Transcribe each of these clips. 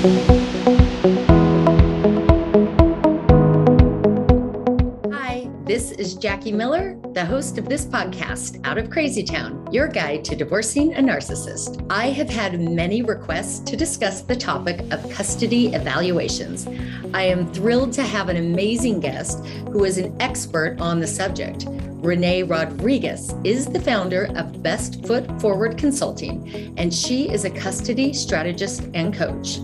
Hi, this is Jackie Miller, the host of this podcast, Out of Crazy Town, your guide to divorcing a narcissist. I have had many requests to discuss the topic of custody evaluations. I am thrilled to have an amazing guest who is an expert on the subject. Renee Rodriguez is the founder of Best Foot Forward Consulting, and she is a custody strategist and coach.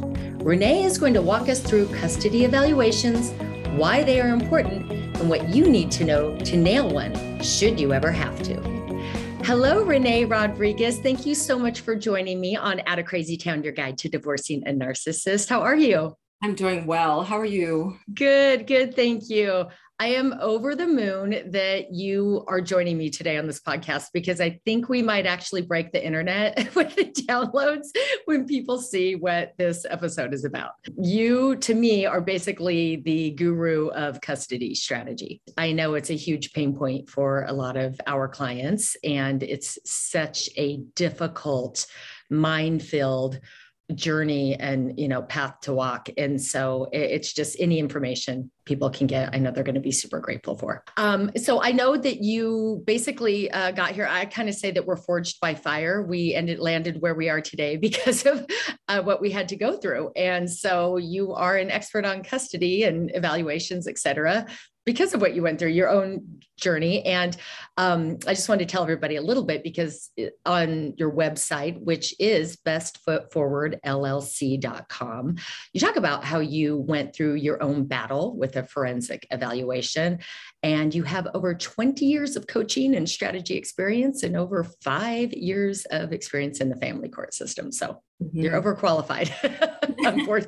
Renee is going to walk us through custody evaluations, why they are important, and what you need to know to nail one should you ever have to. Hello, Renee Rodriguez. Thank you so much for joining me on Out of Crazy Town, your guide to divorcing a narcissist. How are you? I'm doing well. How are you? Good, good. Thank you. I am over the moon that you are joining me today on this podcast because I think we might actually break the internet with the downloads when people see what this episode is about. You, to me, are basically the guru of custody strategy. I know it's a huge pain point for a lot of our clients, and it's such a difficult, minefield journey and you know path to walk and so it's just any information people can get i know they're going to be super grateful for. Um, so i know that you basically uh, got here. I kind of say that we're forged by fire. We ended landed where we are today because of uh, what we had to go through. And so you are an expert on custody and evaluations et cetera because of what you went through, your own journey. And um, I just wanted to tell everybody a little bit because on your website, which is bestfootforwardllc.com, you talk about how you went through your own battle with a forensic evaluation. And you have over 20 years of coaching and strategy experience and over five years of experience in the family court system. So mm-hmm. you're overqualified,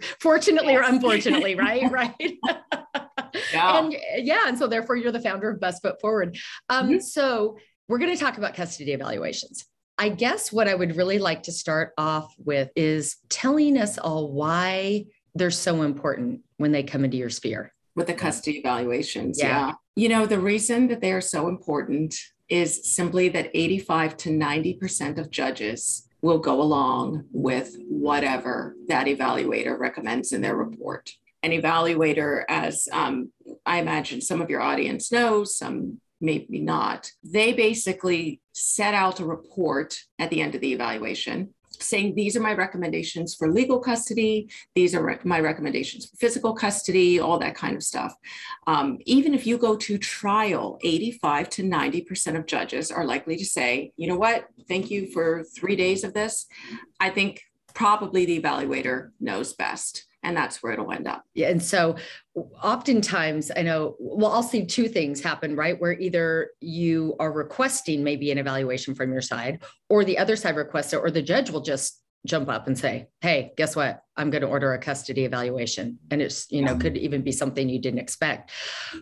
fortunately or unfortunately, right? Right. yeah. And yeah, and so therefore you're the founder of Best Foot Forward. Um, mm-hmm. So we're going to talk about custody evaluations. I guess what I would really like to start off with is telling us all why they're so important when they come into your sphere. With the custody evaluations. Yeah. yeah. You know, the reason that they are so important is simply that 85 to 90% of judges will go along with whatever that evaluator recommends in their report an evaluator, as um, I imagine some of your audience knows, some maybe not, they basically set out a report at the end of the evaluation saying these are my recommendations for legal custody. These are my recommendations for physical custody all that kind of stuff. Um, even if you go to trial 85 to 90% of judges are likely to say you know what? Thank you for three days of this. I think probably the evaluator knows best and that's where it'll end up. Yeah. And so oftentimes I know, well, I'll see two things happen, right? Where either you are requesting maybe an evaluation from your side, or the other side requests it, or the judge will just jump up and say, Hey, guess what? I'm going to order a custody evaluation. And it's, you know, could even be something you didn't expect.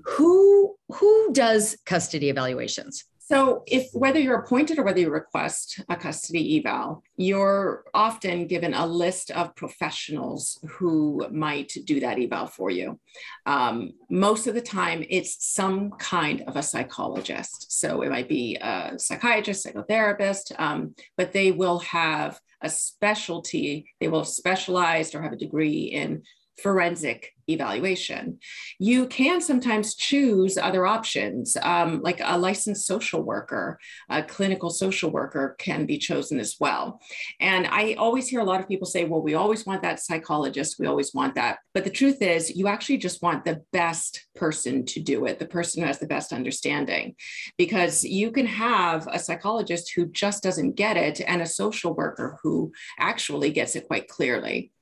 Who who does custody evaluations? So, if whether you're appointed or whether you request a custody eval, you're often given a list of professionals who might do that eval for you. Um, most of the time, it's some kind of a psychologist. So, it might be a psychiatrist, psychotherapist, um, but they will have a specialty, they will have specialized or have a degree in forensic evaluation. You can sometimes choose other options, um, like a licensed social worker, a clinical social worker can be chosen as well. And I always hear a lot of people say, well, we always want that psychologist, we always want that. But the truth is, you actually just want the best person to do it, the person who has the best understanding, because you can have a psychologist who just doesn't get it and a social worker who actually gets it quite clearly.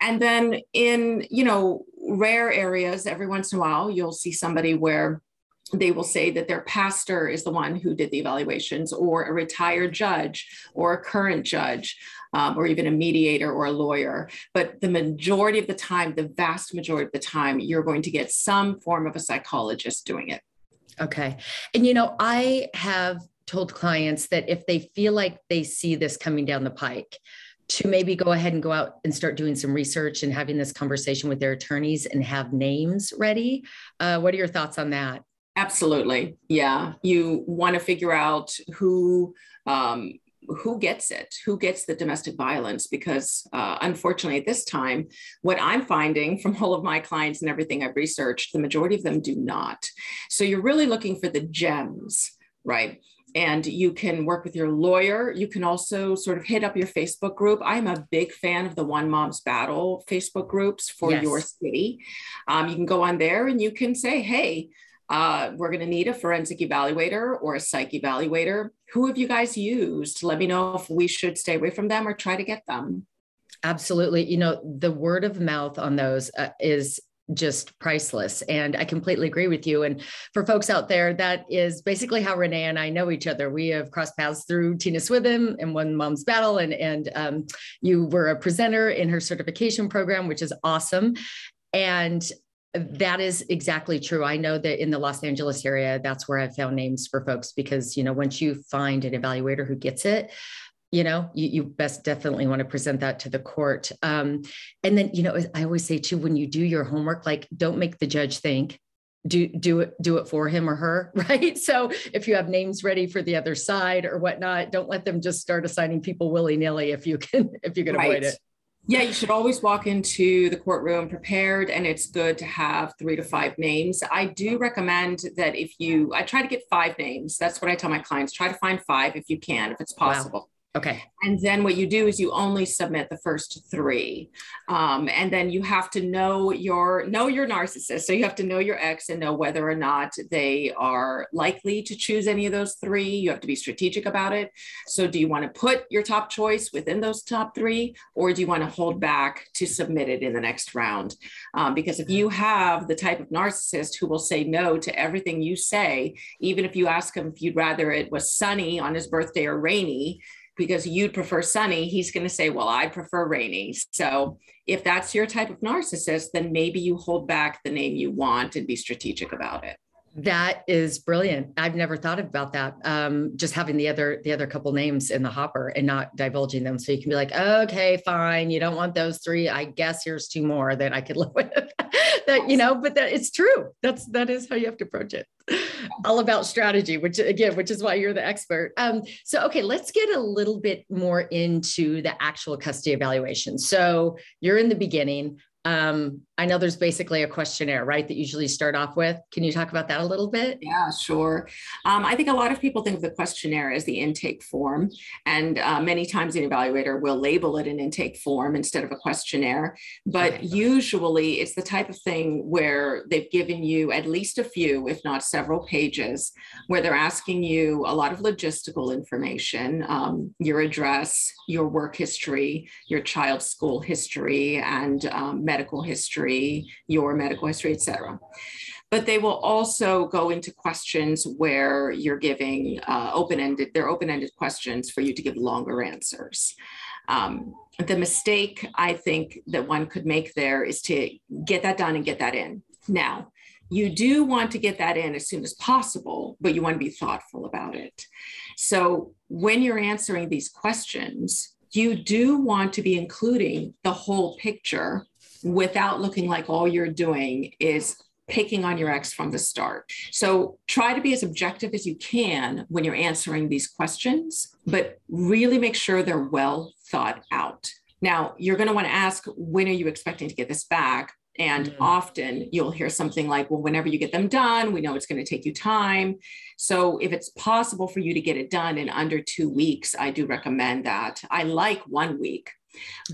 And then in, you know, rare areas, every once in a while, you'll see somebody where they will say that their pastor is the one who did the evaluations, or a retired judge, or a current judge, um, or even a mediator or a lawyer. But the majority of the time, the vast majority of the time, you're going to get some form of a psychologist doing it. Okay. And, you know, I have told clients that if they feel like they see this coming down the pike, to maybe go ahead and go out and start doing some research and having this conversation with their attorneys and have names ready. Uh, what are your thoughts on that? Absolutely. Yeah. You want to figure out who, um, who gets it? Who gets the domestic violence? Because uh, unfortunately, at this time, what I'm finding from all of my clients and everything I've researched, the majority of them do not. So you're really looking for the gems, right? And you can work with your lawyer. You can also sort of hit up your Facebook group. I'm a big fan of the One Mom's Battle Facebook groups for yes. your city. Um, you can go on there and you can say, hey, uh, we're going to need a forensic evaluator or a psych evaluator. Who have you guys used? Let me know if we should stay away from them or try to get them. Absolutely. You know, the word of mouth on those uh, is just priceless. And I completely agree with you. And for folks out there, that is basically how Renee and I know each other. We have crossed paths through Tina Swithin and One Mom's Battle, and and um, you were a presenter in her certification program, which is awesome. And that is exactly true. I know that in the Los Angeles area, that's where I've found names for folks because, you know, once you find an evaluator who gets it, you know, you, you best definitely want to present that to the court. Um, and then, you know, I always say too, when you do your homework, like don't make the judge think, do do it do it for him or her right so if you have names ready for the other side or whatnot don't let them just start assigning people willy-nilly if you can if you can right. avoid it yeah, you should always walk into the courtroom prepared, and it's good to have three to five names. I do recommend that if you, I try to get five names. That's what I tell my clients try to find five if you can, if it's possible. Wow. Okay. And then what you do is you only submit the first three, um, and then you have to know your know your narcissist. So you have to know your ex and know whether or not they are likely to choose any of those three. You have to be strategic about it. So do you want to put your top choice within those top three, or do you want to hold back to submit it in the next round? Um, because if you have the type of narcissist who will say no to everything you say, even if you ask him if you'd rather it was sunny on his birthday or rainy because you'd prefer sunny, he's going to say, Well, I prefer rainy. So if that's your type of narcissist, then maybe you hold back the name you want and be strategic about it. That is brilliant. I've never thought about that. Um, just having the other the other couple names in the hopper and not divulging them, so you can be like, okay, fine, you don't want those three. I guess here's two more that I could live with. that you know, but that it's true. That's that is how you have to approach it. All about strategy, which again, which is why you're the expert. Um, so okay, let's get a little bit more into the actual custody evaluation. So you're in the beginning um, I know there's basically a questionnaire, right, that usually start off with. Can you talk about that a little bit? Yeah, sure. Um, I think a lot of people think of the questionnaire as the intake form, and uh, many times an evaluator will label it an intake form instead of a questionnaire. But okay. usually it's the type of thing where they've given you at least a few, if not several pages, where they're asking you a lot of logistical information, um, your address, your work history, your child's school history, and um, medical history, your medical history, et cetera. But they will also go into questions where you're giving uh, open-ended, they're open-ended questions for you to give longer answers. Um, the mistake I think that one could make there is to get that done and get that in. Now, you do want to get that in as soon as possible, but you want to be thoughtful about it. So when you're answering these questions, you do want to be including the whole picture without looking like all you're doing is picking on your ex from the start. So try to be as objective as you can when you're answering these questions, but really make sure they're well thought out. Now, you're going to want to ask, when are you expecting to get this back? And mm-hmm. often you'll hear something like, well, whenever you get them done, we know it's going to take you time. So if it's possible for you to get it done in under two weeks, I do recommend that. I like one week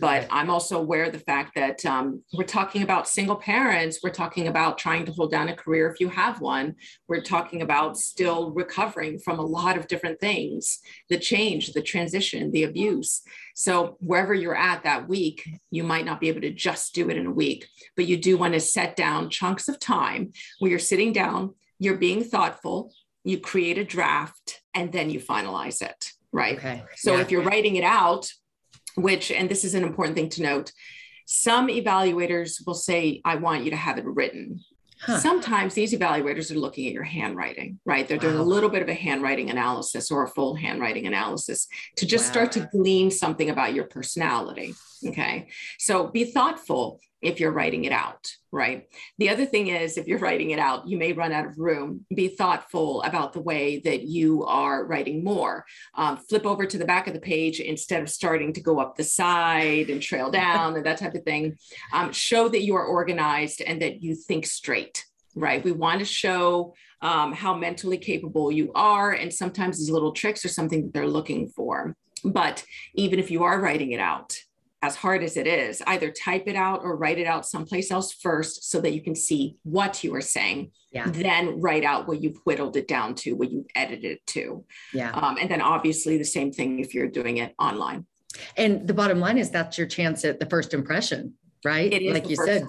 but I'm also aware of the fact that um, we're talking about single parents. We're talking about trying to hold down a career if you have one. We're talking about still recovering from a lot of different things the change, the transition, the abuse. So, wherever you're at that week, you might not be able to just do it in a week, but you do want to set down chunks of time where you're sitting down, you're being thoughtful, you create a draft, and then you finalize it. Right. Okay. So, yeah. if you're writing it out, which, and this is an important thing to note, some evaluators will say, I want you to have it written. Huh. Sometimes these evaluators are looking at your handwriting, right? They're wow. doing a little bit of a handwriting analysis or a full handwriting analysis to just wow. start to glean something about your personality. Okay. So be thoughtful if you're writing it out, right? The other thing is, if you're writing it out, you may run out of room. Be thoughtful about the way that you are writing more. Um, flip over to the back of the page instead of starting to go up the side and trail down and that type of thing. Um, show that you are organized and that you think straight, right? We want to show um, how mentally capable you are. And sometimes these little tricks are something that they're looking for. But even if you are writing it out, as hard as it is, either type it out or write it out someplace else first so that you can see what you are saying. Yeah. Then write out what you've whittled it down to, what you've edited it to. Yeah. Um, and then obviously the same thing if you're doing it online. And the bottom line is that's your chance at the first impression, right? It is like you said,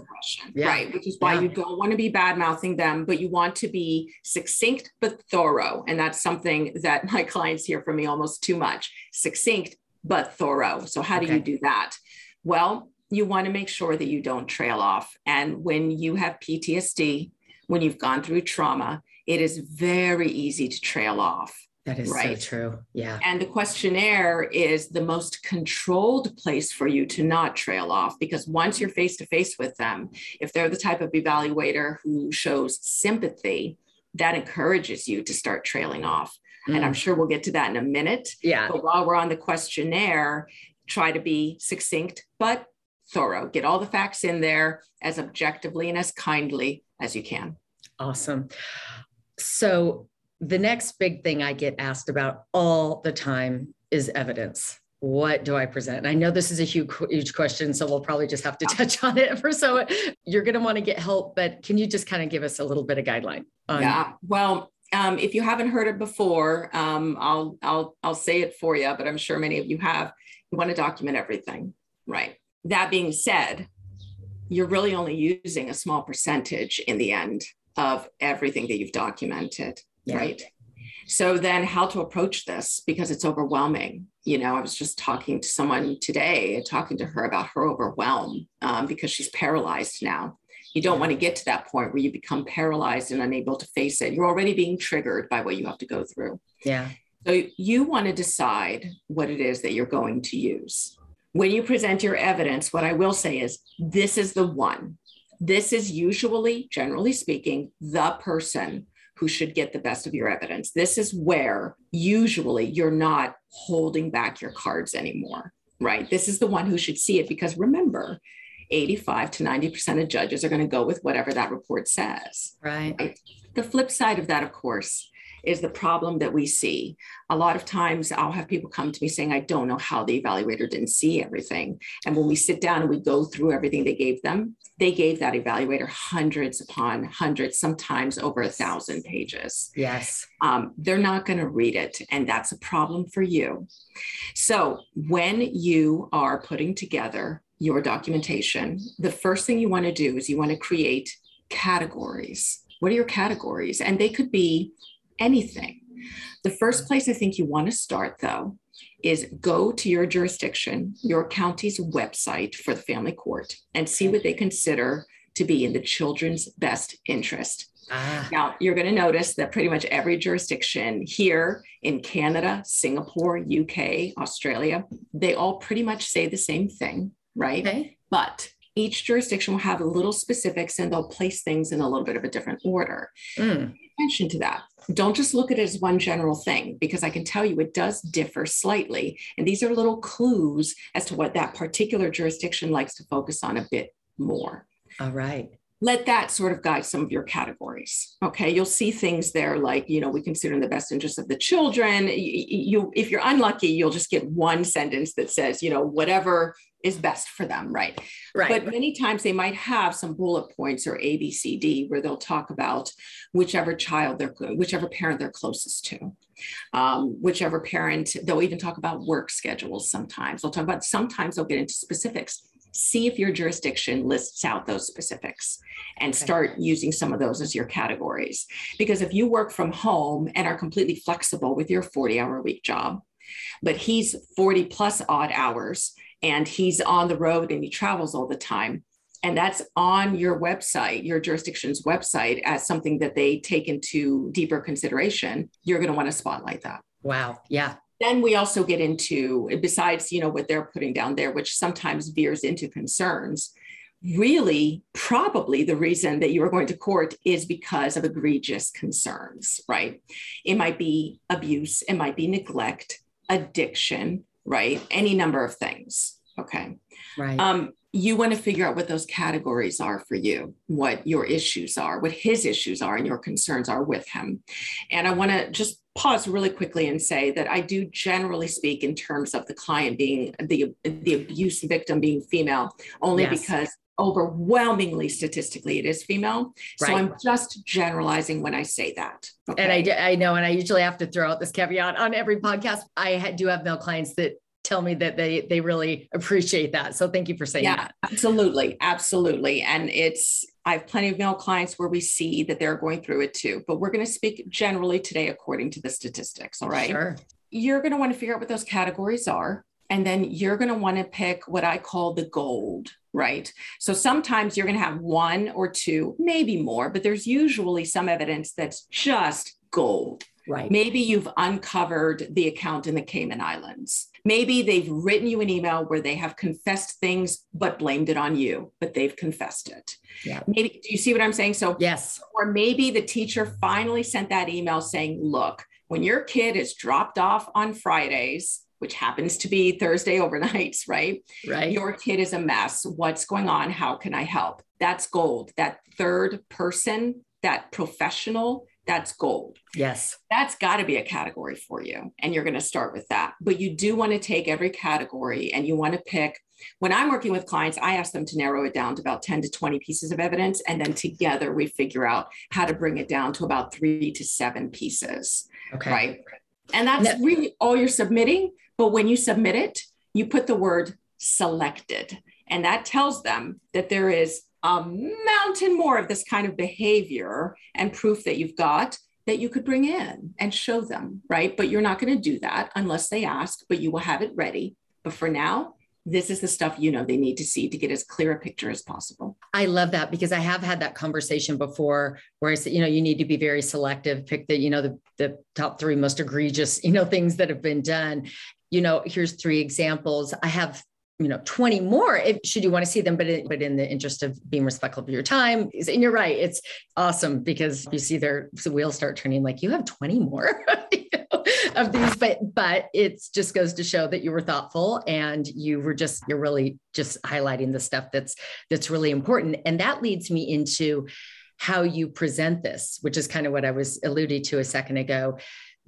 yeah. right? Which is why yeah. you don't want to be bad mouthing them, but you want to be succinct but thorough. And that's something that my clients hear from me almost too much. Succinct but thorough. So, how do you do that? Well, you want to make sure that you don't trail off. And when you have PTSD, when you've gone through trauma, it is very easy to trail off. That is right? so true. Yeah. And the questionnaire is the most controlled place for you to not trail off because once you're face to face with them, if they're the type of evaluator who shows sympathy, that encourages you to start trailing off. Mm. And I'm mm. sure we'll get to that in a minute. Yeah. But while we're on the questionnaire, try to be succinct but thorough. Get all the facts in there as objectively and as kindly as you can. Awesome. So, the next big thing I get asked about all the time is evidence. What do I present? And I know this is a huge, huge question, so we'll probably just have to touch on it for so you're going to want to get help, but can you just kind of give us a little bit of guideline? On- yeah. Well, um, if you haven't heard it before, um, I'll I'll I'll say it for you, but I'm sure many of you have. You want to document everything, right? That being said, you're really only using a small percentage in the end of everything that you've documented, yeah. right? So then, how to approach this because it's overwhelming. You know, I was just talking to someone today, talking to her about her overwhelm um, because she's paralyzed now you don't want to get to that point where you become paralyzed and unable to face it. You're already being triggered by what you have to go through. Yeah. So you want to decide what it is that you're going to use. When you present your evidence, what I will say is this is the one. This is usually, generally speaking, the person who should get the best of your evidence. This is where usually you're not holding back your cards anymore, right? This is the one who should see it because remember, 85 to 90% of judges are going to go with whatever that report says. Right. right. The flip side of that, of course, is the problem that we see. A lot of times I'll have people come to me saying, I don't know how the evaluator didn't see everything. And when we sit down and we go through everything they gave them, they gave that evaluator hundreds upon hundreds, sometimes over a thousand pages. Yes. Um, they're not going to read it. And that's a problem for you. So when you are putting together your documentation, the first thing you want to do is you want to create categories. What are your categories? And they could be anything. The first place I think you want to start, though, is go to your jurisdiction, your county's website for the family court, and see what they consider to be in the children's best interest. Ah. Now, you're going to notice that pretty much every jurisdiction here in Canada, Singapore, UK, Australia, they all pretty much say the same thing right? Okay. But each jurisdiction will have little specifics and they'll place things in a little bit of a different order. Mm. Attention to that. Don't just look at it as one general thing because I can tell you it does differ slightly. And these are little clues as to what that particular jurisdiction likes to focus on a bit more. All right let that sort of guide some of your categories okay you'll see things there like you know we consider in the best interest of the children you, you, if you're unlucky you'll just get one sentence that says you know whatever is best for them right? Right. But many times they might have some bullet points or a b c d where they'll talk about whichever child they're whichever parent they're closest to. Um, whichever parent they'll even talk about work schedules sometimes. They'll talk about sometimes they'll get into specifics. See if your jurisdiction lists out those specifics and start using some of those as your categories. Because if you work from home and are completely flexible with your 40 hour week job, but he's 40 plus odd hours and he's on the road and he travels all the time, and that's on your website, your jurisdiction's website, as something that they take into deeper consideration, you're going to want to spotlight that. Wow. Yeah. then we also get into besides you know what they're putting down there which sometimes veers into concerns really probably the reason that you are going to court is because of egregious concerns right it might be abuse it might be neglect addiction right any number of things okay right um, you want to figure out what those categories are for you, what your issues are, what his issues are, and your concerns are with him. And I want to just pause really quickly and say that I do generally speak in terms of the client being the, the abuse victim being female, only yes. because overwhelmingly statistically it is female. Right. So I'm just generalizing when I say that. Okay? And I, I know, and I usually have to throw out this caveat on every podcast. I do have male clients that tell me that they they really appreciate that. So thank you for saying yeah, that. Absolutely, absolutely. And it's I have plenty of male clients where we see that they're going through it too. But we're going to speak generally today according to the statistics. All right. Sure. You're going to want to figure out what those categories are. And then you're going to want to pick what I call the gold, right? So sometimes you're going to have one or two, maybe more, but there's usually some evidence that's just gold. Right. Maybe you've uncovered the account in the Cayman Islands. Maybe they've written you an email where they have confessed things but blamed it on you, but they've confessed it. Yeah. Maybe do you see what I'm saying? So yes. Or maybe the teacher finally sent that email saying, look, when your kid is dropped off on Fridays, which happens to be Thursday overnights, right? Right. Your kid is a mess. What's going on? How can I help? That's gold. That third person, that professional that's gold. Yes. That's got to be a category for you. And you're going to start with that. But you do want to take every category and you want to pick. When I'm working with clients, I ask them to narrow it down to about 10 to 20 pieces of evidence. And then together we figure out how to bring it down to about three to seven pieces. Okay. Right. And that's no. really all you're submitting. But when you submit it, you put the word selected. And that tells them that there is a mountain more of this kind of behavior and proof that you've got that you could bring in and show them, right? But you're not going to do that unless they ask, but you will have it ready. But for now, this is the stuff you know they need to see to get as clear a picture as possible. I love that because I have had that conversation before where I said, you know, you need to be very selective, pick the, you know, the, the top three most egregious, you know, things that have been done. You know, here's three examples. I have you know 20 more if should you want to see them but but in the interest of being respectful of your time and you're right it's awesome because you see their the wheels start turning like you have 20 more of these but but it just goes to show that you were thoughtful and you were just you're really just highlighting the stuff that's that's really important and that leads me into how you present this which is kind of what i was alluding to a second ago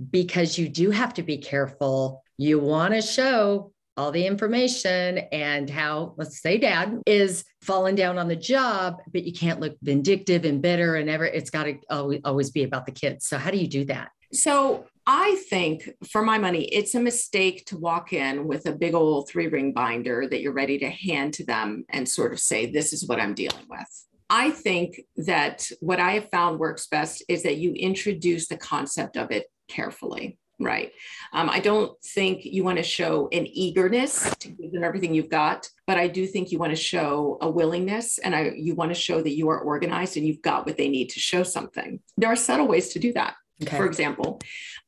because you do have to be careful you want to show all the information and how, let's say, dad is falling down on the job, but you can't look vindictive and bitter and ever, it's got to always, be about the kids. So, how do you do that? So, I think for my money, it's a mistake to walk in with a big old three ring binder that you're ready to hand to them and sort of say, This is what I'm dealing with. I think that what I have found works best is that you introduce the concept of it carefully. Right. Um, I don't think you want to show an eagerness to give them everything you've got, but I do think you want to show a willingness and I, you want to show that you are organized and you've got what they need to show something. There are subtle ways to do that. Okay. For example,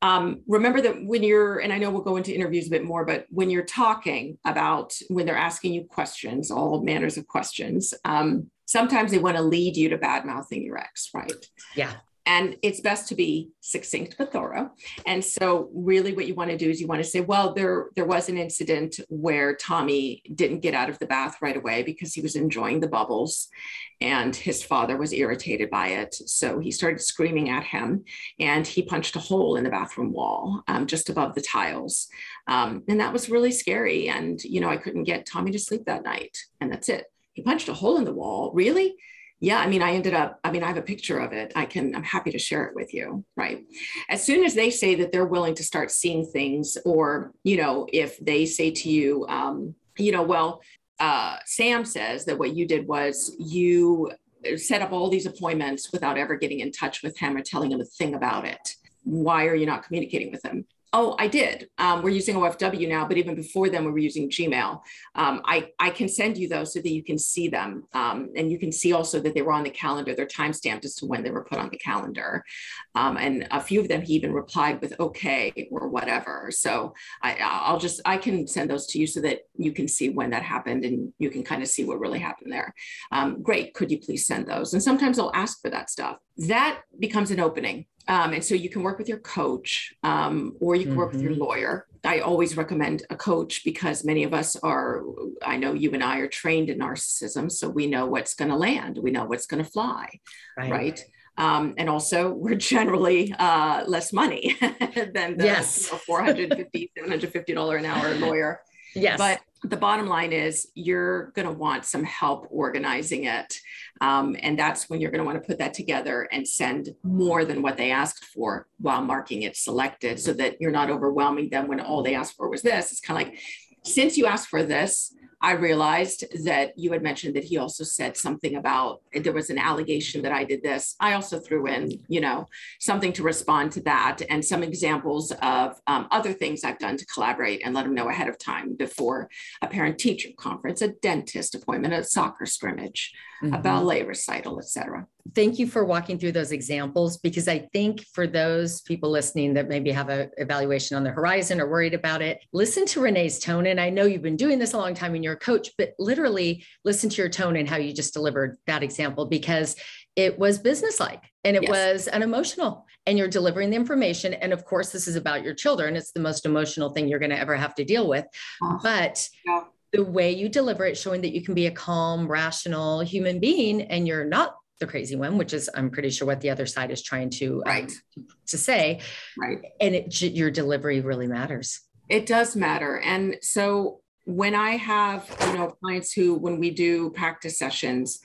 um, remember that when you're, and I know we'll go into interviews a bit more, but when you're talking about when they're asking you questions, all manners of questions, um, sometimes they want to lead you to bad mouthing your ex, right? Yeah and it's best to be succinct but thorough. And so really what you want to do is you want to say well there there was an incident where tommy didn't get out of the bath right away because he was enjoying the bubbles and his father was irritated by it. So he started screaming at him and he punched a hole in the bathroom wall um, just above the tiles. Um, and that was really scary and you know i couldn't get tommy to sleep that night and that's it. He punched a hole in the wall. Really yeah i mean i ended up i mean i have a picture of it. I can i'm happy to share it with you right? As soon as they say that they're willing to start seeing things or you know if they say to you um, you know well uh, sam says that what you did was you set up all these appointments without ever getting in touch with him or telling him a thing about it. Why are you not communicating with him Oh, I did. Um, we're using OFW now, but even before then, we were using Gmail. Um, I, I can send you those so that you can see them. Um, and you can see also that they were on the calendar. They're time stamped as to when they were put on the calendar. Um, and a few of them, he even replied with okay or whatever. So I, I'll just, I can send those to you so that you can see when that happened and you can kind of see what really happened there. Um, great. Could you please send those? And sometimes I'll ask for that stuff. That becomes an opening um, and so you can work with your coach um, or you can mm-hmm. work with your mm-hmm. lawyer. I always recommend a coach because many of us are, I know you and I are trained in narcissism. So we know what's going to land, we know what's going to fly, right? right? Um, and also, we're generally uh, less money than the yes. you know, $450, $750 an hour lawyer. Yes. But the bottom line is you're going to want some help organizing it. Um, and that's when you're going to want to put that together and send more than what they asked for while marking it selected so that you're not overwhelming them when all they asked for was this. It's kind of like, since you asked for this, I realized that you had mentioned that he also said something about there was an allegation that I did this. I also threw in, you know, something to respond to that and some examples of um, other things I've done to collaborate and let them know ahead of time before a parent teacher conference, a dentist appointment, a soccer scrimmage, mm-hmm. a ballet recital, etc thank you for walking through those examples because I think for those people listening that maybe have a evaluation on the horizon or worried about it, listen to Renee's tone. And I know you've been doing this a long time and you're a coach, but literally listen to your tone and how you just delivered that example because it was businesslike and it yes. was unemotional and you're delivering the information. And of course, this is about your children. It's the most emotional thing you're going to ever have to deal with. Oh, but yeah the way you deliver it, showing that you can be a calm, rational human being and you're not the crazy one, which is I'm pretty sure what the other side is trying to um, right. Um, to say. Right. And it, your delivery really matters. It does matter. And so when I have you know clients who when we do practice sessions,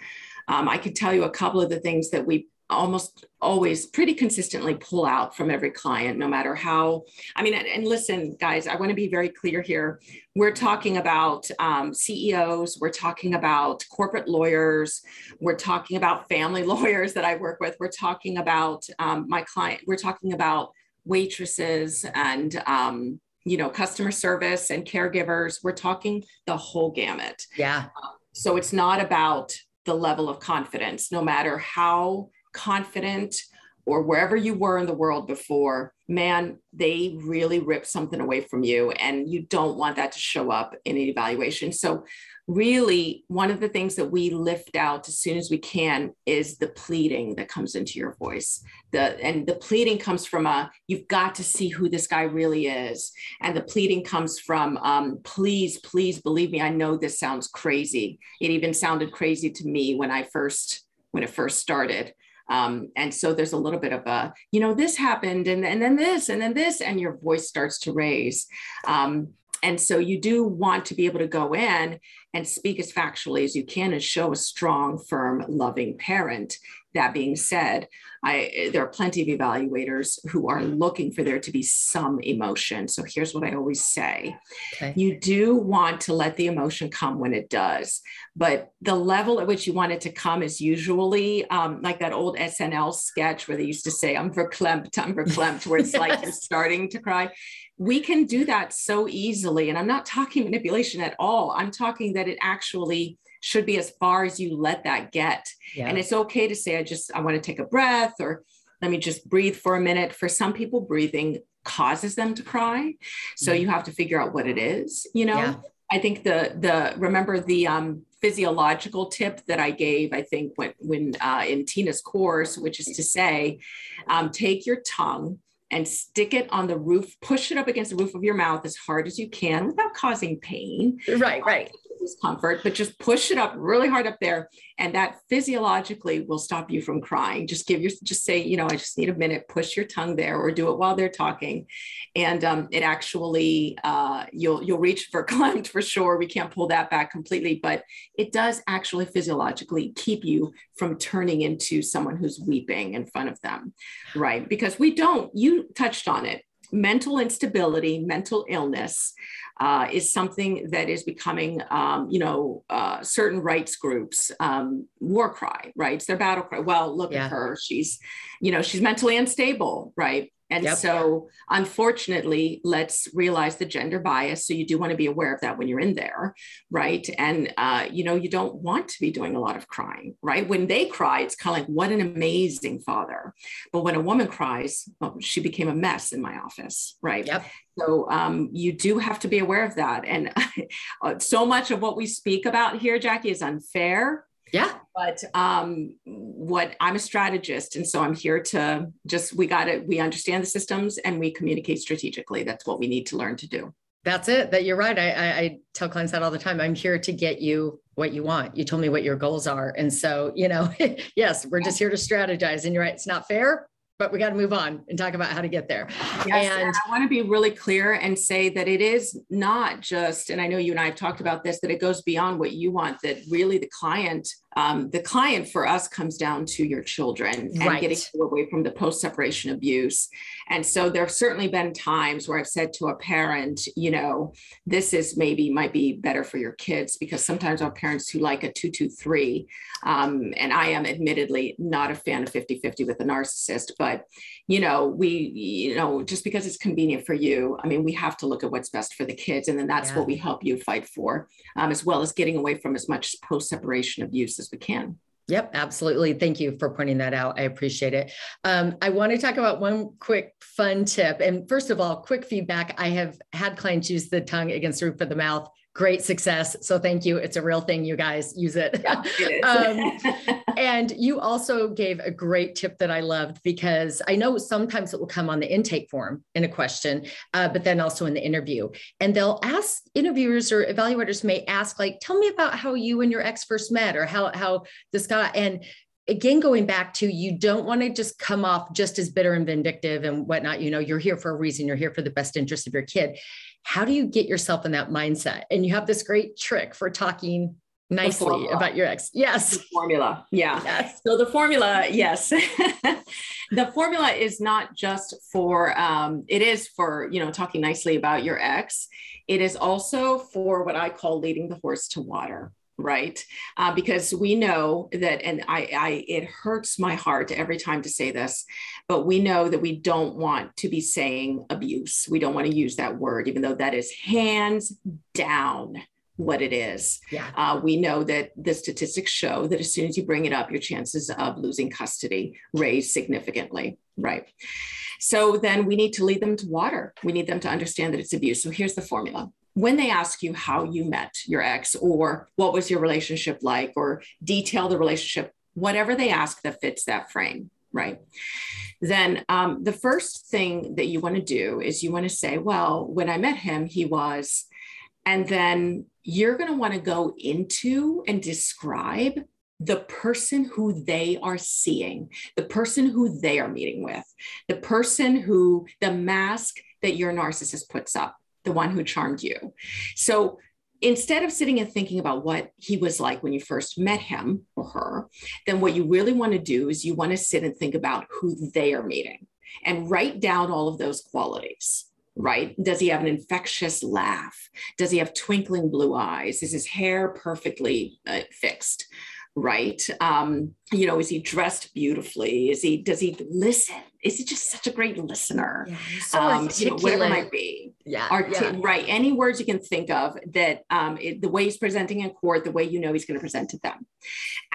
um, I could tell you a couple of the things that we almost always pretty consistently pull out from every client no matter how i mean and, and listen guys i want to be very clear here. We're talking about um, ceos we're talking about corporate lawyers we're talking about family lawyers that i work with we're talking about um, my client we're talking about waitresses and um, you know customer service and caregivers. We're talking the whole gamut. Yeah. So it's not about the level of confidence no matter how confident or wherever you were in the world before, man, they really rip something away from you. And you don't want that to show up in an evaluation. So, really, one of the things that we lift out as soon as we can is the pleading that comes into your voice. The, and the pleading comes from a, you've got to see who this guy really is. And the pleading comes from, um, please, please believe me, I know this sounds crazy. It even sounded crazy to me when I first, when it first started um, and so there's a little bit of a, you know, this happened and, and then this and then this, and your voice starts to raise. Um, and so you do want to be able to go in and speak as factually as you can and show a strong, firm, loving parent. That being said, I, there are plenty of evaluators who are looking for there to be some emotion. So here's what I always say okay. you do want to let the emotion come when it does, but the level at which you want it to come is usually um, like that old SNL sketch where they used to say, I'm verklempt, I'm verklempt, where it's yes. like you're starting to cry we can do that so easily. And I'm not talking manipulation at all. I'm talking that it actually should be as far as you let that get. Yeah. And it's okay to say, I just, I want to take a breath or let me just breathe for a minute. For some people, breathing causes them to cry. So mm-hmm. you have to figure out what it is, you know? Yeah. I think the the remember the um, physiological tip that I gave I think when when uh, in Tina's course, which is to say, um, take your tongue and stick it on the roof, push it up against the roof of your mouth as hard as you can without causing pain. Right, right discomfort, but just push it up really hard up there. And that physiologically will stop you from crying. Just give your, just say, you know, I just need a minute, push your tongue there or do it while they're talking. And um, it actually, uh, you'll, you'll reach for verklempt for sure. We can't pull that back completely, but it does actually physiologically keep you from turning into someone who's weeping in front of them. Right. Because we don't, you touched on it mental instability, mental illness uh, is something that is becoming, um, you know, uh, certain rights groups um, war cry, right? It's their battle cry. Well, look yeah. at her. She's, you know, she's mentally unstable, right? And Yep. so, unfortunately, let's realize the gender bias. So, you do want to be aware of that when you're in there, right? And, uh, you know, you don't want to be doing a lot of crying, right? When they cry, it's kind of like, what an amazing father. But when a woman cries, well, she became a mess in my office, right? Yep. So um, you do have to be aware of that. And so much of what we speak about here, Jackie, is unfair. Yeah. But um, what I'm a strategist, and so I'm here to just we got it. We understand the systems and we communicate strategically. That's what we need to learn to do. That's it. That you're right. I, I, I tell clients that all the time. I'm here to get you what you want. You told me what your goals are. And so, you know, yes, we're just here to strategize. And you're right. It's not fair, but we got to move on and talk about how to get there. Yes, And- and I want to be really clear and say that it is not just, and I know you and I have talked about this, that it goes beyond what you want. That really the client, um, the client for us comes down to your children and Right. getting away from the post-separation abuse. And so there have certainly been times where I've said to a parent, you know, this is maybe might be better for your kids because sometimes our parents who like a two two three, um, and I am admittedly not a fan of 50-50 with a narcissist, but you know, we, you know, just because it's convenient for you, I mean, we have to look at what's best for the kids. And then that's Yeah. what we help you fight for, um, as well as getting away from as much post separation abuse as we can. Yep, absolutely. Thank you for pointing that out. I appreciate it. Um, I want to talk about one quick fun tip. And first of all, quick feedback. I have had clients use the tongue against the roof of the mouth. Great success. So thank you. It's a real thing. You guys use it. Um, and you also gave a great tip that I loved because I know sometimes it will come on the intake form in a question, uh, but then also in the interview. And they'll ask interviewers or evaluators may ask, like, tell me about how you and your ex first met or how, how this got. And again, going back to you don't want to just come off just as bitter and vindictive and whatnot. You know, you're here for a reason, you're here for the best interest of your kid. How do you get yourself in that mindset? And you have this great trick for talking nicely about your ex. Yes. the formula. Yeah. Yes. So the formula, yes. the formula is not just for, um, it is for, you know, talking nicely about your ex. It is also for what I call leading the horse to water. Right. Uh, because we know that, and I, I, it hurts my heart every time to say this, but we know that we don't want to be saying abuse. We don't want to use that word, even though that is hands down what it is. Yeah. Uh, we know that the statistics show that as soon as you bring it up, your chances of losing custody raise significantly, right? So then we need to lead them to water. We need them to understand that it's abuse. So here's the formula. When they ask you how you met your ex or what was your relationship like or detail the relationship, whatever they ask that fits that frame, right? Then um, the first thing that you want to do is you want to say, well, when I met him, he was, and then you're going to want to go into and describe the person who they are seeing, the person who they are meeting with, the person who, the mask that your narcissist puts up, the one who charmed you. So instead of sitting and thinking about what he was like when you first met him or her, then what you really want to do is you want to sit and think about who they are meeting and write down all of those qualities right? Does he have an infectious laugh? Does he have twinkling blue eyes? Is his hair perfectly uh, fixed? Right. Um, you know, is he dressed beautifully? Is he, does he listen? Is he just such a great listener? Yeah. So Um, you know, whatever it might be. yeah. Arti- yeah. Right. Any words you can think of that um, it, the way he's presenting in court, the way you know he's going to present to them.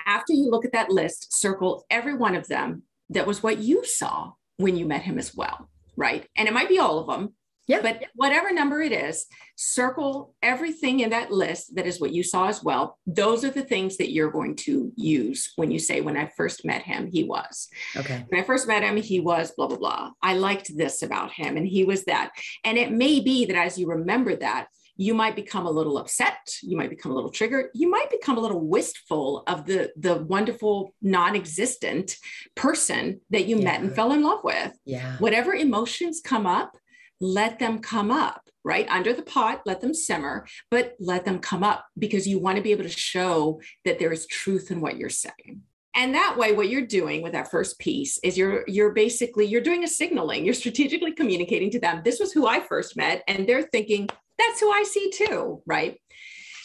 After you look at that list, circle every one of them that was what you saw when you met him as well. Right. And it might be all of them. Yeah. But whatever number it is, circle everything in that list that is what you saw as well. Those are the things that you're going to use when you say, when I first met him, he was. Okay. When I first met him, he was blah, blah, blah. I liked this about him and he was that. And it may be that as you remember that, you might become a little upset you might become a little triggered you might become a little wistful of the the wonderful non-existent person that you met and fell in love with Yeah. whatever emotions come up let them come up right? Under the pot let them simmer but let them come up because you want to be able to show that there is truth in what you're saying. And that way what you're doing with that first piece is you're you're basically you're doing a signaling. You're strategically communicating to them this was who i first met and they're thinking that's who i see too right?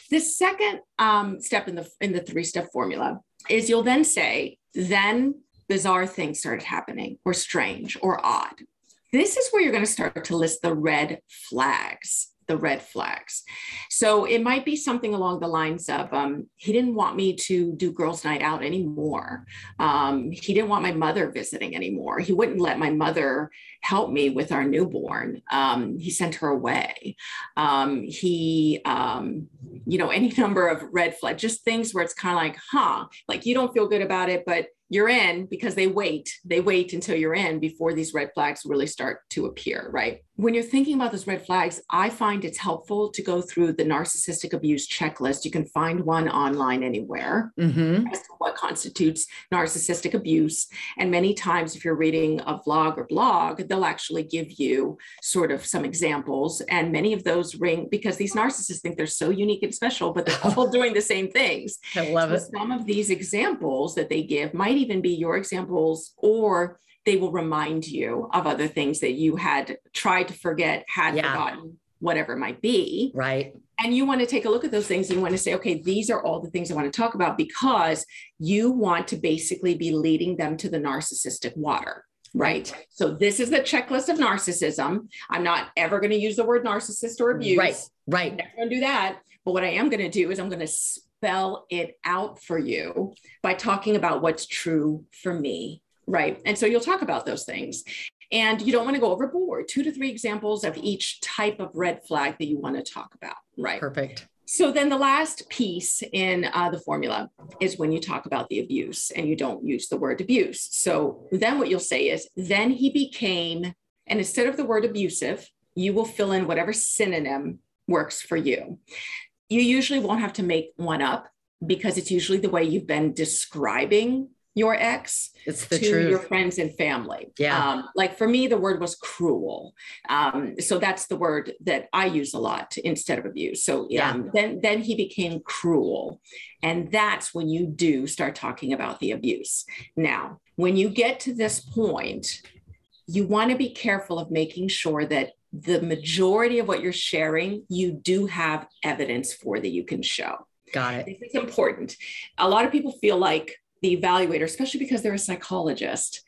The second um, step in the in the three step formula is you'll then say then bizarre things started happening or strange or odd this is where you're going to start to list the red flags the red flags. So it might be something along the lines of um, he didn't want me to do girls' night out anymore. Um, he didn't want my mother visiting anymore. He wouldn't let my mother help me with our newborn. Um, he sent her away. Um, he, um, you know, any number of red flags, just things where it's kind of like, huh, like you don't feel good about it, but you're in because they wait. They wait until you're in before these red flags really start to appear, right? When you're thinking about those red flags, I find it's helpful to go through the narcissistic abuse checklist. You can find one online anywhere mm-hmm. as to what constitutes narcissistic abuse. And many times, if you're reading a vlog or blog, they'll actually give you sort of some examples. And many of those ring because these narcissists think they're so unique and special, but they're all doing the same things. I love so it. Some of these examples that they give might even be your examples or they will remind you of other things that you had tried to forget, had yeah. forgotten, whatever it might be. Right. And you want to take a look at those things. You want to say, okay, these are all the things I want to talk about because you want to basically be leading them to the narcissistic water. Right. So this is the checklist of narcissism. I'm not ever going to use the word narcissist or abuse. Right. Right. I'm never going to do that. But what I am going to do is I'm going to spell it out for you by talking about what's true for me right? And so you'll talk about those things. And you don't want to go overboard. Two to three examples of each type of red flag that you want to talk about, right? Perfect. So then the last piece in uh, the formula is when you talk about the abuse and you don't use the word abuse. So then what you'll say is, then he became, and instead of the word abusive, you will fill in whatever synonym works for you. You usually won't have to make one up because it's usually the way you've been describing your ex it's the to truth. your friends and family. Yeah. Um, like for me, the word was cruel. Um, so that's the word that I use a lot instead of abuse. So yeah. Um, then then he became cruel, and that's when you do start talking about the abuse. Now, when you get to this point, you want to be careful of making sure that the majority of what you're sharing, you do have evidence for that you can show. Got it. This is important. A lot of people feel like the evaluator, especially because they're a psychologist,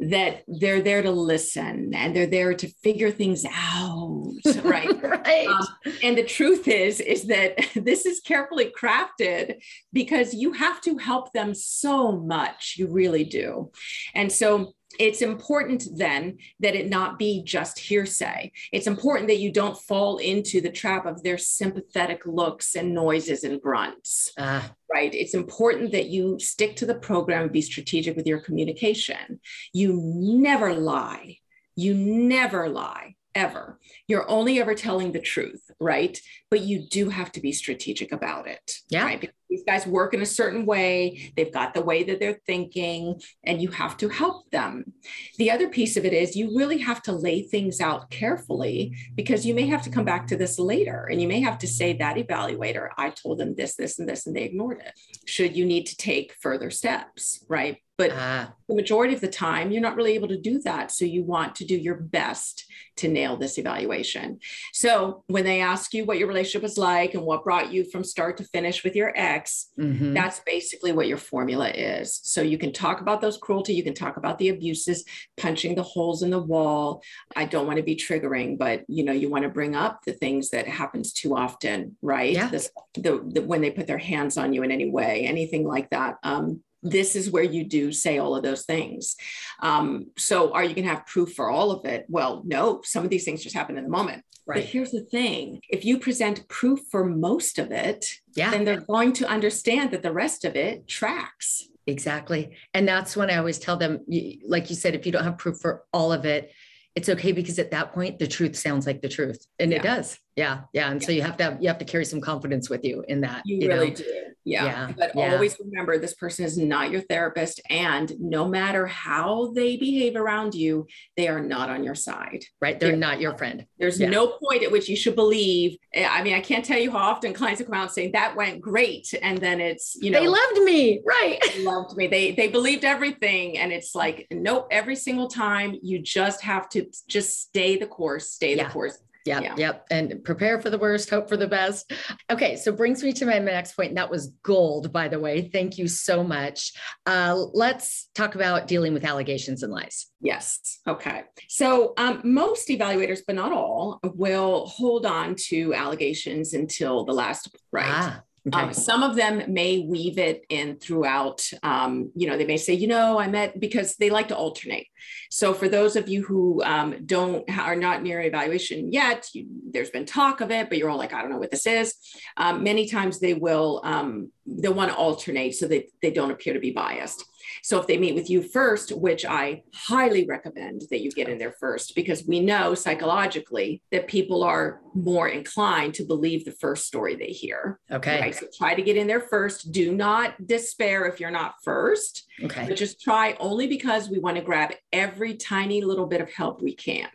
that they're there to listen and they're there to figure things out right right um, and the truth is is that this is carefully crafted because you have to help them so much you really do and so it's important then that it not be just hearsay. It's important that you don't fall into the trap of their sympathetic looks and noises and grunts. Uh. Right. It's important that you stick to the program and be strategic with your communication. You never lie. You never lie ever. You're only ever telling the truth, right? But you do have to be strategic about it. Yeah. Right? Because these guys work in a certain way, they've got the way that they're thinking, and you have to help them. The other piece of it is you really have to lay things out carefully because you may have to come back to this later and you may have to say that evaluator, I told them this, this, and this, and they ignored it. Should you need to take further steps, right? But uh, the majority of the time, you're not really able to do that. So you want to do your best to nail this evaluation. So when they ask you what your relationship was like and what brought you from start to finish with your ex, mm-hmm. that's basically what your formula is. So you can talk about those cruelty, you can talk about the abuses, punching the holes in the wall. I don't want to be triggering, but you know, you want to bring up the things that happens too often, right? Yeah. This, the, the, when they put their hands on you in any way, anything like that. Um, this is where you do say all of those things. Um, so, are you going to have proof for all of it? Well, no, some of these things just happen in the moment. Right. But here's the thing if you present proof for most of it, yeah. then they're going to understand that the rest of it tracks. Exactly. And that's when I always tell them, like you said, if you don't have proof for all of it, it's okay because at that point the truth sounds like the truth and yeah. it does yeah yeah and yeah. so you have to have you have to carry some confidence with you in that you, you really know? do yeah. yeah. But yeah. always remember this person is not your therapist. And no matter how they behave around you, they are not on your side. Right. They're, They're not your friend. There's no point at which you should believe. Eh, I mean, I can't tell you how often clients come out and say that went great. And then it's, you know, they loved me. Right. They loved me. They they believed everything. And it's like, nope, every single time you just have to just stay the course, stay the course Yep, Yeah. yep. And prepare for the worst, hope for the best. Okay, so brings me to my next point, and that was gold, by the way. Thank you so much. Uh, let's talk about dealing with allegations and lies. Yes. Okay. So um, most evaluators, but not all, will hold on to allegations until the last right. Ah, okay. Um, some of them may weave it in throughout. Um, you know, they may say, you know, I met because they like to alternate. So for those of you who um, don't are not near evaluation yet, you, there's been talk of it, but you're all like, I don't know what this is. Um, many times they will um, they'll want to alternate so that they don't appear to be biased. So if they meet with you first, which I highly recommend that you get in there first, because we know psychologically that people are more inclined to believe the first story they hear. okay. Right. So try to get in there first. Do not despair if you're not first, Okay. but just try only because we want to grab every tiny little bit of help we can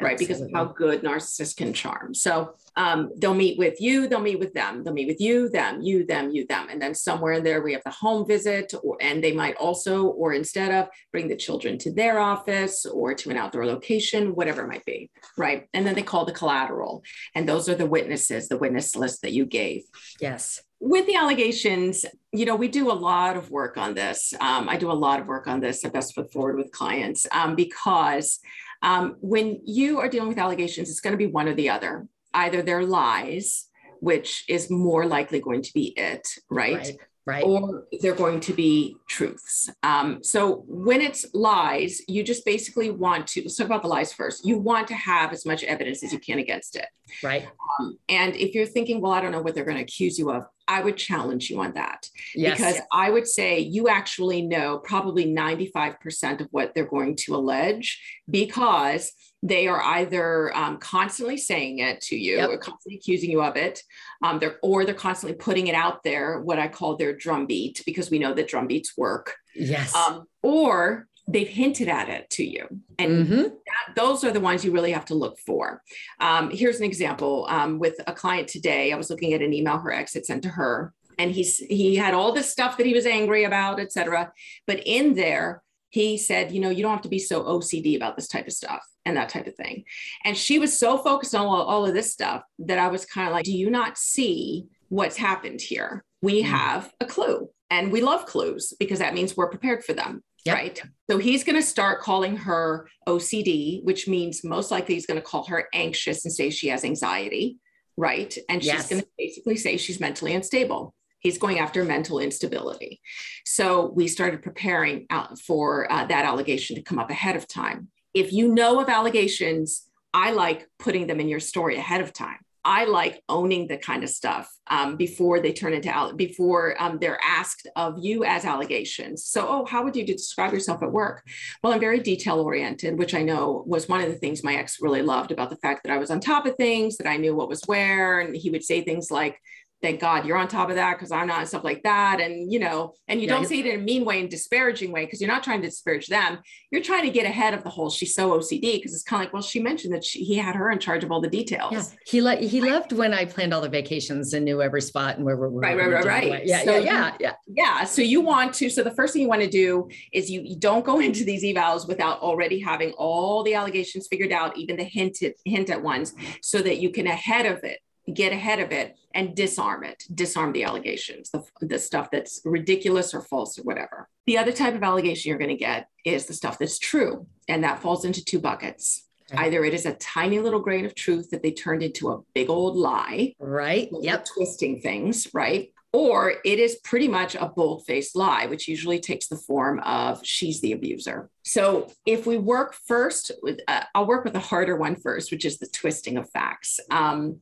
right? Because of how good narcissists can charm. So um, they'll meet with you, they'll meet with them, they'll meet with you, them, you, them, you, them, and then somewhere in there we have the home visit, or and they might also, or instead of, bring the children to their office or to an outdoor location, whatever it might be, right? And then they call the collateral, and those are the witnesses, the witness list that you gave Yes. with the allegations, you know, we do a lot of work on this. Um, I do a lot of work on this at Best Foot Forward with clients um, because um, when you are dealing with allegations, it's going to be one or the other. Either they're lies, which is more likely going to be it, right? Right. Right. Or they're going to be truths. Um, so when it's lies, you just basically want to let's talk about the lies first. You want to have as much evidence as you can against it. right. Um, and if you're thinking, well, I don't know what they're going to accuse you of, I would challenge you on that Yes. because I would say you actually know probably 95% of what they're going to allege because they are either um, constantly saying it to you Yep. or constantly accusing you of it, um, they're, or they're constantly putting it out there, what I call their drumbeat, because we know that drumbeats work, yes. um, or they've hinted at it to you. And Mhm. that, those are the ones you really have to look for. Um, here's an example um, with a client today. I was looking at an email her ex had sent to her, and he's he had all this stuff that he was angry about, et cetera. But in there, he said, you know, you don't have to be so OCD about this type of stuff and that type of thing. And she was so focused on all, all of this stuff that I was kind of like, do you not see what's happened here? We Mm. have a clue, and we love clues because that means we're prepared for them. Yep. Right. So he's going to start calling her OCD, which means most likely he's going to call her anxious and say she has anxiety. Right. And she's Yes. going to basically say she's mentally unstable. He's going after mental instability. So we started preparing out for uh, that allegation to come up ahead of time. If you know of allegations, I like putting them in your story ahead of time. I like owning the kind of stuff um, before they turn into before um, they're asked of you as allegations. So, oh, how would you describe yourself at work? Well, I'm very detail oriented, which I know was one of the things my ex really loved about the fact that I was on top of things, that I knew what was where, and he would say things like, thank God you're on top of that because I'm not and stuff like that. And you know, and you Yeah, don't say it in a mean way and disparaging way because you're not trying to disparage them. You're trying to get ahead of the whole she's so OCD because it's kind of like, well, she mentioned that she, he had her in charge of all the details. Yeah. He le- he loved when I planned all the vacations and knew every spot and where we were. Right, right, right, right. Yeah, So yeah, yeah, yeah. Yeah. So you want to, so the first thing you want to do is you, you don't go into these evals without already having all the allegations figured out, even the hinted hint at ones, so that you can ahead of it, get ahead of it and disarm it, disarm the allegations, the, the stuff that's ridiculous or false or whatever. The other type of allegation you're going to get is the stuff that's true. And that falls into two buckets. Okay. Either it is a tiny little grain of truth that they turned into a big old lie, Right. Yep. twisting things, right? Or it is pretty much a bold faced lie, which usually takes the form of she's the abuser. So if we work first, with, uh, I'll work with the harder one first, which is the twisting of facts. Um,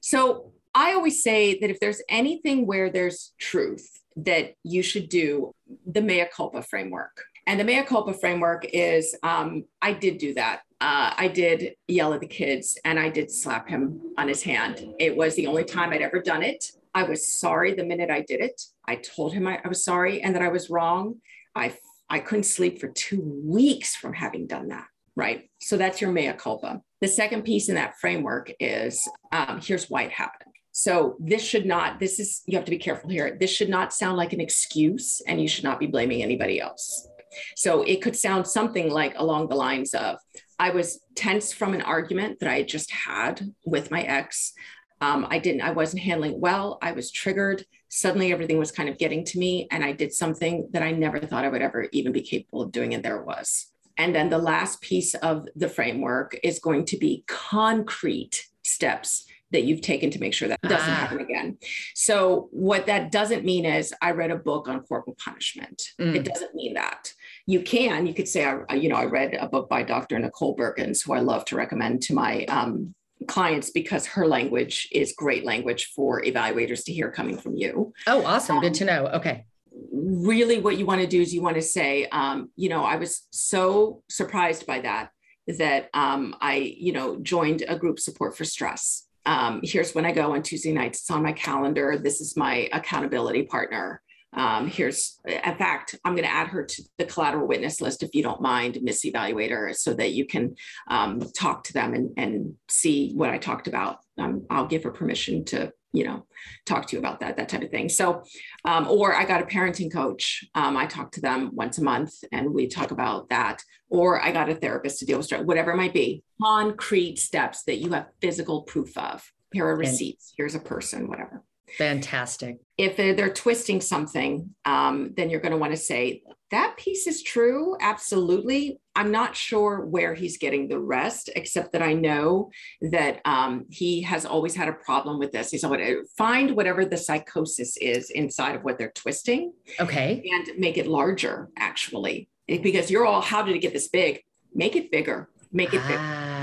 so I always say that if there's anything where there's truth, that you should do the mea culpa framework. And the mea culpa framework is um, I did do that. Uh, I did yell at the kids and I did slap him on his hand. It was the only time I'd ever done it. I was sorry the minute I did it. I told him I, I was sorry and that I was wrong. I, I couldn't sleep for two weeks from having done that. Right. So that's your mea culpa. The second piece in that framework is um, here's why it happened. So this should not, this is, you have to be careful here. This should not sound like an excuse and you should not be blaming anybody else. So it could sound something like along the lines of, I was tense from an argument that I just had with my ex. Um, I didn't, I wasn't handling well. I was triggered. Suddenly everything was kind of getting to me. And I did something that I never thought I would ever even be capable of doing. And there was. And then the last piece of the framework is going to be concrete steps that you've taken to make sure that doesn't ah. happen again. So, what that doesn't mean is I read a book on corporal punishment. Mm. It doesn't mean that. You can, you could say, I, you know, I read a book by Dr. Nicole Berkins, who I love to recommend to my um, clients because her language is great language for evaluators to hear coming from you. Oh, awesome. Um, Good to know. Okay. Really, what you want to do is you want to say, um, you know, I was so surprised by that that um, I, you know, joined a group support for stress um, here's when I go on Tuesday nights. It's on my calendar. This is my accountability partner. Um, here's, in fact, I'm going to add her to the collateral witness list if you don't mind, Miss Evaluator, so that you can um, talk to them and, and see what I talked about. Um, I'll give her permission to you know talk to you about that that type of thing. So um, or i got a parenting coach um, i talk to them once a month and we talk about that. Or i got a therapist to deal with stress whatever it might be. Concrete steps that you have physical proof of. Here are receipts. Here's a person whatever. Fantastic. If they're, they're twisting something um, then you're going to want to say that piece is true absolutely i'm not sure where he's getting the rest except that i know that um, he has always had a problem with this he's going to find whatever the psychosis is inside of what they're twisting okay and make it larger actually because you're all how did it get this big make it bigger make it ah. bigger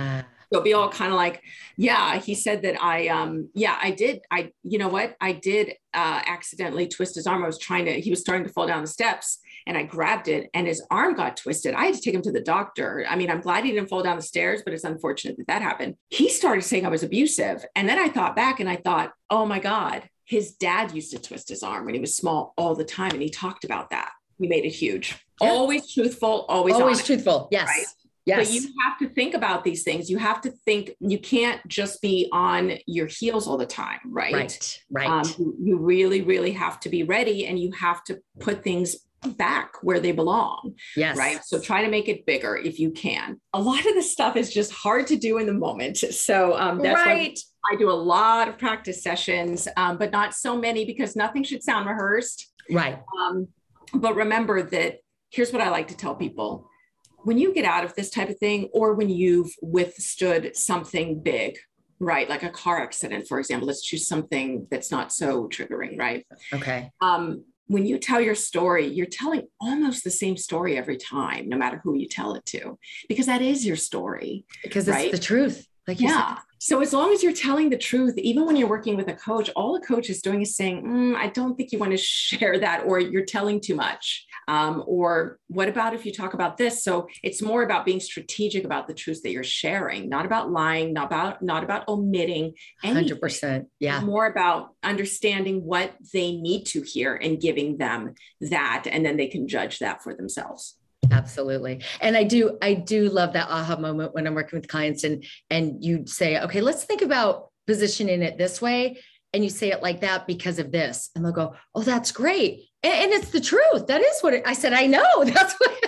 they'll be all kind of like, yeah, he said that I, um, yeah, I did. I, you know what? I did uh, accidentally twist his arm. I was trying to, he was starting to fall down the steps and I grabbed it and his arm got twisted. I had to take him to the doctor. I mean, I'm glad he didn't fall down the stairs, but it's unfortunate that that happened. He started saying I was abusive. And then I thought back and I thought, oh my God, his dad used to twist his arm when he was small all the time. And he talked about that. He made it huge. Yeah. Always truthful, always always honest, truthful. Yes. Right? Yes. But you have to think about these things. You have to think, you can't just be on your heels all the time, right? Right. Right. Um, you, you really, really have to be ready and you have to put things back where they belong. Yes. Right. So try to make it bigger if you can. A lot of this stuff is just hard to do in the moment. So um, that's right. why I do a lot of practice sessions, um, but not so many because nothing should sound rehearsed. Right. Um, but remember that here's what I like to tell people when you get out of this type of thing, or when you've withstood something big, right? Like a car accident, for example, let's choose something that's not so triggering, right? Okay. Um, when you tell your story, you're telling almost the same story every time, no matter who you tell it to, because that is your story. Because it's the truth. Like yeah. So as long as you're telling the truth, even when you're working with a coach, all a coach is doing is saying, mm, "I don't think you want to share that," or "You're telling too much," um, or "What about if you talk about this?" So it's more about being strategic about the truth that you're sharing, not about lying, not about not about omitting. Hundred percent, yeah. more about understanding what they need to hear and giving them that, and then they can judge that for themselves absolutely. And i do i do love that aha moment when i'm working with clients and and you say okay let's think about positioning it this way and you say it like that because of this and they'll go oh that's great. And, and it's the truth. That is what it, i said i know. That's what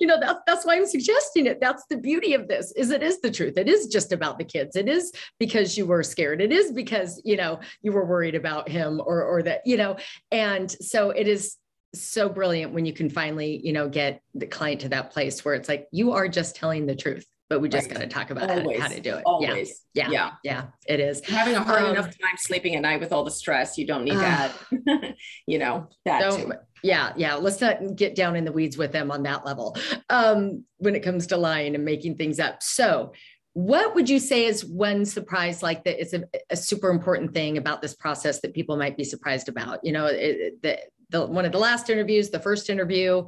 you know that's that's why i'm suggesting it. That's the beauty of this is it is the truth. It is just about the kids. It is because you were scared. It is because you know you were worried about him or or that you know and so it is so brilliant when you can finally, you know, get the client to that place where it's like you are just telling the truth, but we just right. got to talk about how, how, to do it. Always. Yeah. Yeah. Yeah. yeah it is. Having a hard um, enough time sleeping at night with all the stress, you don't need uh, that. you know, that too. Yeah, yeah. Let's not get down in the weeds with them on that level um, when it comes to lying and making things up. So, what would you say is one surprise like that is a, a, super important thing about this process that people might be surprised about you know it, the, the one of the last interviews, the first interview.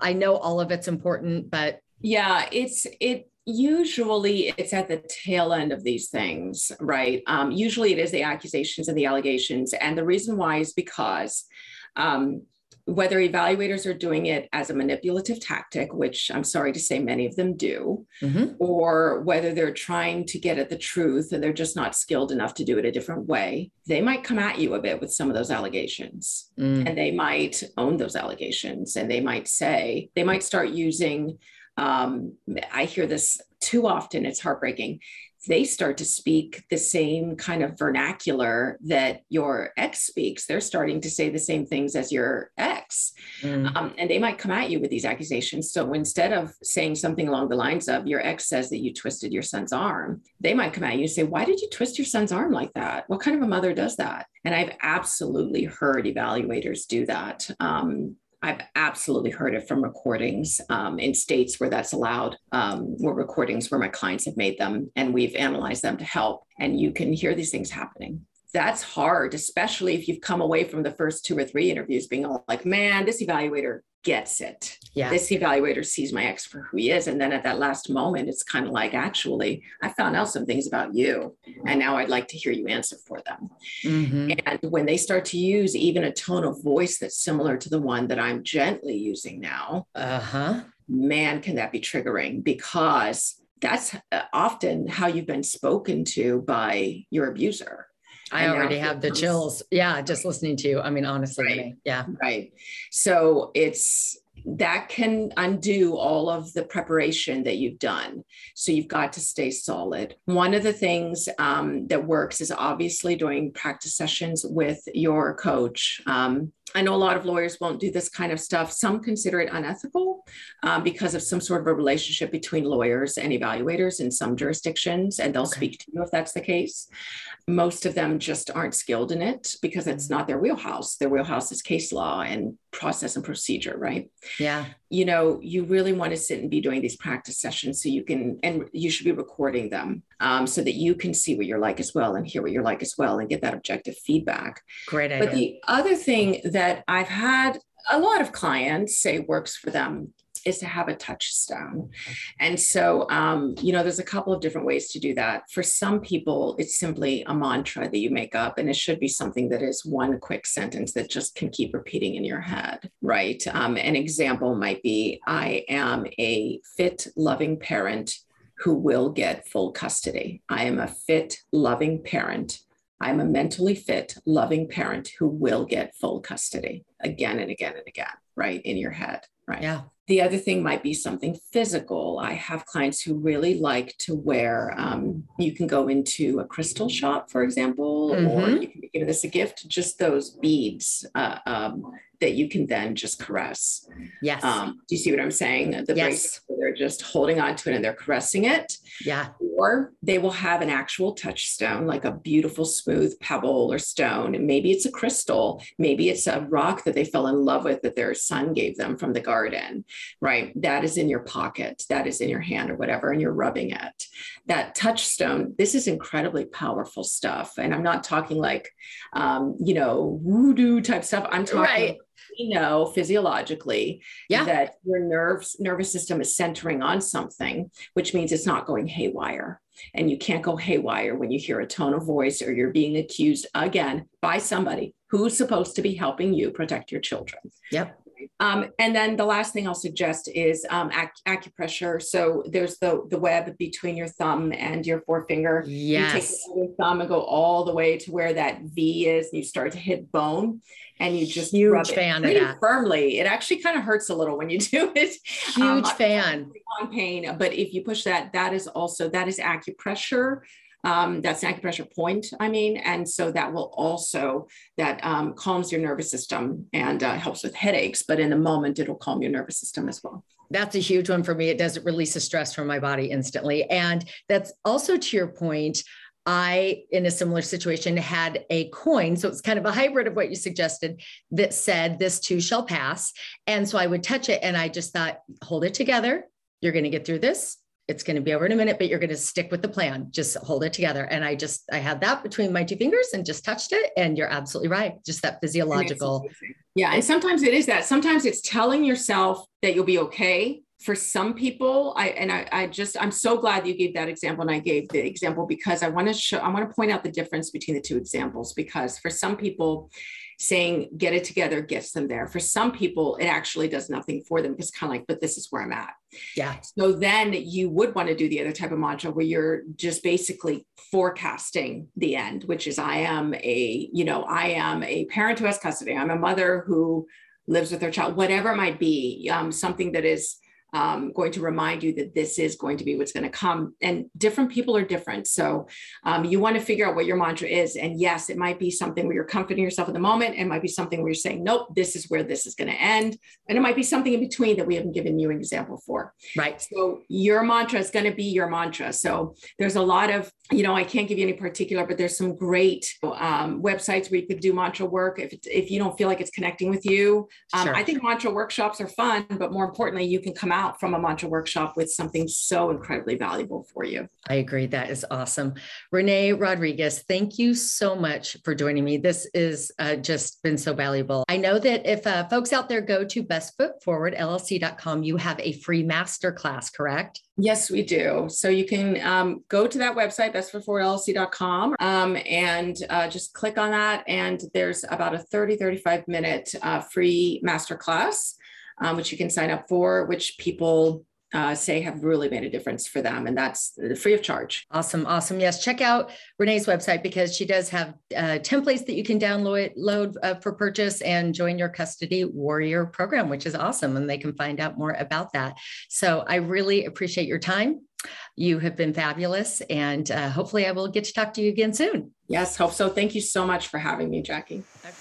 I know all of it's important, but yeah, it's it usually it's at the tail end of these things, right? Um, usually it is the accusations and the allegations, and the reason why is because um, whether evaluators are doing it as a manipulative tactic, which I'm sorry to say many of them do, mm-hmm. or whether they're trying to get at the truth and they're just not skilled enough to do it a different way, they might come at you a bit with some of those allegations. Mm. And they might own those allegations and they might say, they might start using um, I hear this too often, it's heartbreaking they start to speak the same kind of vernacular that your ex speaks. They're starting to say the same things as your ex. Mm. Um, and they might come at you with these accusations. So instead of saying something along the lines of, your ex says that you twisted your son's arm, they might come at you and say, Why did you twist your son's arm like that? What kind of a mother does that? And I've absolutely heard evaluators do that. Um, I've absolutely heard it from recordings um, in states where that's allowed, um, where recordings where my clients have made them and we've analyzed them to help. And you can hear these things happening. That's hard, especially if you've come away from the first two or three interviews being all like, man, this evaluator gets it. Yeah. This evaluator sees my ex for who he is. And then at that last moment, it's kind of like, actually, I found out some things about you. And now I'd like to hear you answer for them. Mm-hmm. And when they start to use even a tone of voice that's similar to the one that I'm gently using now, uh-huh. man, can that be triggering because that's uh, often how you've been spoken to by your abuser. I already have the chills. Yeah, just listening to you. I mean, honestly, right. yeah. Right. So it's that can undo all of the preparation that you've done. So you've got to stay solid. One of the things um, that works is obviously doing practice sessions with your coach. Um, I know a lot of lawyers won't do this kind of stuff. Some consider it unethical um, because of some sort of a relationship between lawyers and evaluators in some jurisdictions, and they'll okay. speak to you if that's the case. Most of them just aren't skilled in it because it's not their wheelhouse. Their wheelhouse is case law and process and procedure, right? Yeah. You know, you really want to sit and be doing these practice sessions so you can, and you should be recording them um, so that you can see what you're like as well and hear what you're like as well and get that objective feedback. Great idea. But the other thing that I've had a lot of clients say works for them is to have a touchstone. And so, um, you know, there's a couple of different ways to do that. For some people, it's simply a mantra that you make up, and it should be something that is one quick sentence that just can keep repeating in your head, right? Um, an example might be I am a fit, loving parent who will get full custody. I am a fit, loving parent. I'm a mentally fit, loving parent who will get full custody again and again and again, right? In your head, right? Yeah. The other thing might be something physical. I have clients who really like to wear, um, you can go into a crystal shop, for example, mm-hmm. or you can give this a gift, just those beads uh, um, that you can then just caress. Yes. Um, do you see what I'm saying? The yes. bracelet, they're just holding on to it and they're caressing it. Yeah. Or they will have an actual touchstone, like a beautiful smooth pebble or stone. And maybe it's a crystal. Maybe it's a rock that they fell in love with that their son gave them from the garden, right? That is in your pocket, that is in your hand or whatever, and you're rubbing it. That touchstone, this is incredibly powerful stuff. And I'm not talking like, um, you know, voodoo type stuff. I'm talking. Right we know physiologically yeah. that your nerves nervous system is centering on something, which means it's not going haywire. And you can't go haywire when you hear a tone of voice or you're being accused again by somebody who's supposed to be helping you protect your children. Yep. Um, and then the last thing I'll suggest is um, ac- acupressure. So there's the the web between your thumb and your forefinger. Yes. You take your thumb and go all the way to where that V is, and you start to hit bone, and you just huge rub fan it that. firmly. It actually kind of hurts a little when you do it. Huge um, fan. On pain, but if you push that, that is also that is acupressure. Um, that's an acupressure point, I mean, and so that will also that um, calms your nervous system and uh, helps with headaches. But in the moment, it'll calm your nervous system as well. That's a huge one for me. It doesn't release the stress from my body instantly, and that's also to your point. I, in a similar situation, had a coin. So it's kind of a hybrid of what you suggested that said, This too shall pass. And so I would touch it and I just thought, hold it together. You're going to get through this it's going to be over in a minute, but you're going to stick with the plan. Just hold it together. And I just, I had that between my two fingers and just touched it. And you're absolutely right. Just that physiological. Yeah. And sometimes it is that. Sometimes it's telling yourself that you'll be okay. For some people, I and I, I just I'm so glad you gave that example and I gave the example because I want to show I want to point out the difference between the two examples because for some people saying get it together gets them there. For some people, it actually does nothing for them it's kind of like, but this is where I'm at. Yeah. So then you would want to do the other type of mantra where you're just basically forecasting the end, which is I am a, you know, I am a parent who has custody. I'm a mother who lives with her child, whatever it might be, um, something that is um, going to remind you that this is going to be what's going to come. And different people are different. So um, you want to figure out what your mantra is. And yes, it might be something where you're comforting yourself at the moment. It might be something where you're saying, nope, this is where this is going to end. And it might be something in between that we haven't given you an example for. Right. So your mantra is going to be your mantra. So there's a lot of, you know, I can't give you any particular, but there's some great um, websites where you could do mantra work if, if you don't feel like it's connecting with you. Um, sure. I think mantra workshops are fun, but more importantly, you can come out from a mantra workshop with something so incredibly valuable for you. I agree. That is awesome. Renee Rodriguez, thank you so much for joining me. This has uh, just been so valuable. I know that if uh, folks out there go to bestfootforwardllc.com, you have a free masterclass, correct? Yes, we do. So you can um, go to that website, bestfootforwardllc.com, um, and uh, just click on that. And there's about a 30, 35 minute uh, free masterclass, um, which you can sign up for, which people uh, say have really made a difference for them. And that's free of charge. Awesome. Awesome. Yes. Check out Renee's website because she does have uh, templates that you can download load, uh, for purchase and join your custody warrior program, which is awesome. And they can find out more about that. So I really appreciate your time. You have been fabulous. And uh, hopefully I will get to talk to you again soon. Yes. Hope so. Thank you so much for having me, Jackie. Okay.